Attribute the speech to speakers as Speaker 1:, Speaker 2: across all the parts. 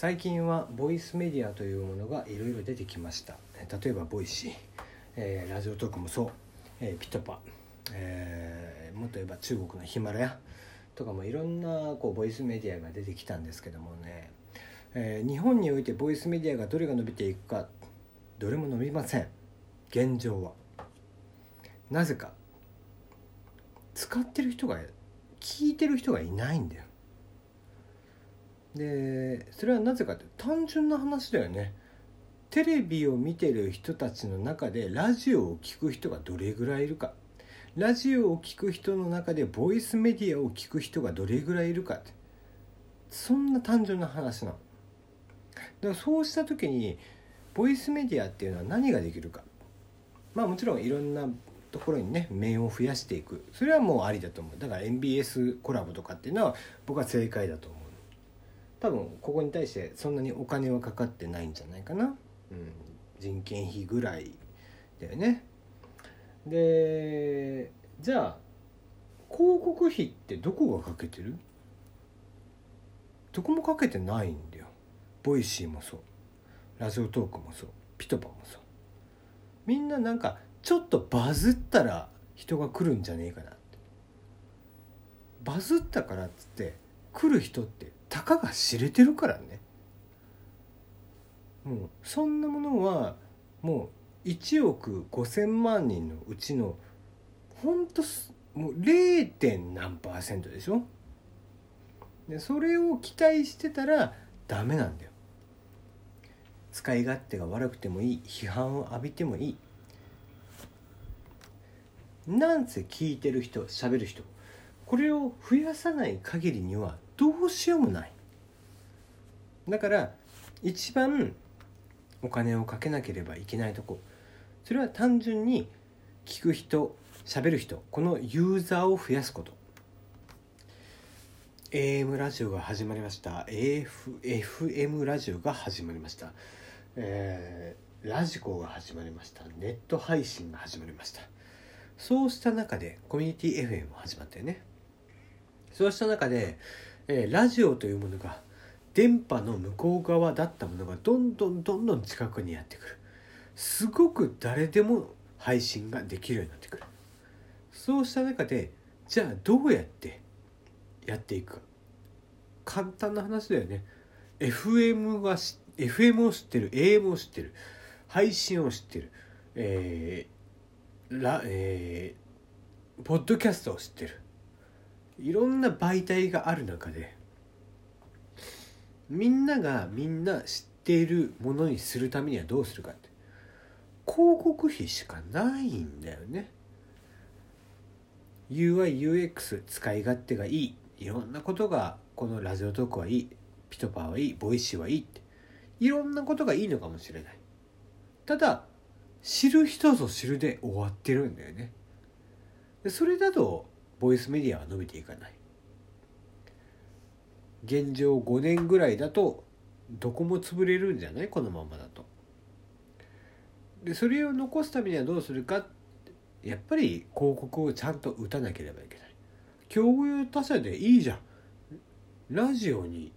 Speaker 1: 最近はボイスメディアというものがいろいろ出てきました。例えば Voicy、えー、 Radiotalk もそう、えー、 PitPa、えー、もっと言えば中国の Himalaya。とかもいろんなこうボイスメディアが出てきたんですけどもね、えー、日本においてボイスメディアがどれが伸びていくか。どれも伸びません。現状は。なぜか。使ってる人が聞いてる人がいないんだよ。でそれはなぜかって単純な話だよね。テレビを見てる人たちの中でラジオを聴く人がどれぐらいいるか。ラジオを聴く人の中でボイスメディアを聞く人がどれぐらいいるかって。そんな単純な話なの。だからそうした時にボイスメディアっていうのは何ができるか。まあもちろんいろんなところにね面を増やしていく。それはもうありだと思う。だから MBS コラボとかっていうのは僕は正解だと思う。多分ここに対してそんなにお金はかかってないんじゃないかな、うん、人件費ぐらいだよね。でじゃあ広告費ってどこがかけてる？どこもかけてないんだよ。 Voicy もそう。ラジオトークもそう。ピトパもそう。みんななんかちょっとバズったら人が来るんじゃねえかなって。バズったからっつって来る人ってたかが知れてるからね。もうそんなものはもう1億5,000万人のうちのほんともう 0. 点何パーセントでしょ？でそれを期待してたらダメなんだよ。使い勝手が悪くてもいい。批判を浴びてもいい。なんせ聞いてる人喋る人これを増やさない限りにはどうしようもない。だから一番お金をかけなければいけないとこ。それは単純に聞く人喋る人。このユーザーを増やすこと。AM ラジオが始まりました。AF FM ラジオが始まりました、えー、ラジコが始まりました。ネット配信が始まりました。そうした中でコミュニティ FM も始まったよね。そうした中でえー、ラジオというものが電波の向こう側だったものがどんどんどんどん近くにやってくる。すごく誰でも配信ができるようになってくる。そうした中でじゃあどうやってやっていくか。簡単な話だよね。FM が FM を知ってる AM を知ってる配信を知ってるえー、ラえー、ポッドキャストを知ってる。いろんな媒体がある中でみんながみんな知っているものにするためにはどうするかって広告費しかないんだよね。UIUX 使い勝手がいいいろんなことがこの Radiotalk はいい PitPa はいい Voicy はいいっていろんなことがいいのかもしれない。ただ知る人ぞ知るで終わってるんだよね。それだとボイスメディアは伸びていかない。現状5年ぐらいだとどこも潰れるんじゃない？このままだと。でそれを残すためにはどうするか？やっぱり広告をちゃんと打たなければいけない。競合他社でいいじゃん。ラジオに。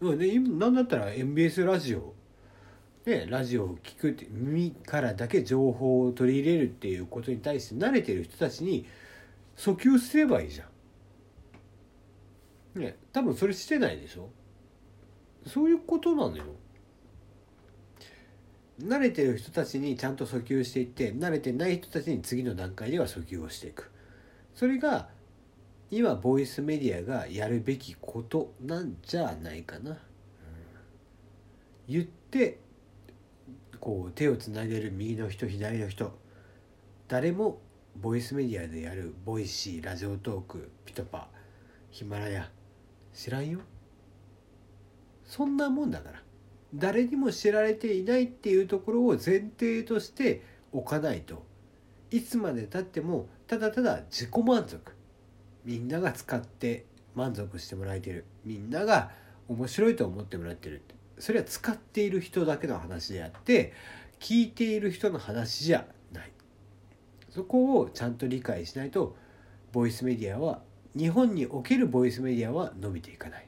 Speaker 1: ね、なんだったら MBS ラジオ。ね、ラジオを聞くって耳からだけ情報を取り入れるっていうことに対して慣れてる人たちに訴求すればいいじゃん。ね。多分それしてないでしょ。そういうことなのよ。慣れてる人たちにちゃんと訴求していって慣れてない人たちに次の段階では訴求をしていく。それが今ボイスメディアがやるべきことなんじゃないかな、うん、言ってこう手をつないでる右の人左の人。誰もボイスメディアでやる Voicy Radiotalk PitPa Himalaya。知らんよ。そんなもんだから。誰にも知られていないっていうところを前提としておかないと。いつまでたってもただただ自己満足。みんなが使って満足してもらえてる。みんなが面白いと思ってもらってる。それは使っている人だけの話であって聞いている人の話じゃそこをちゃんと理解しないとボイスメディアは日本におけるボイスメディアは伸びていかない。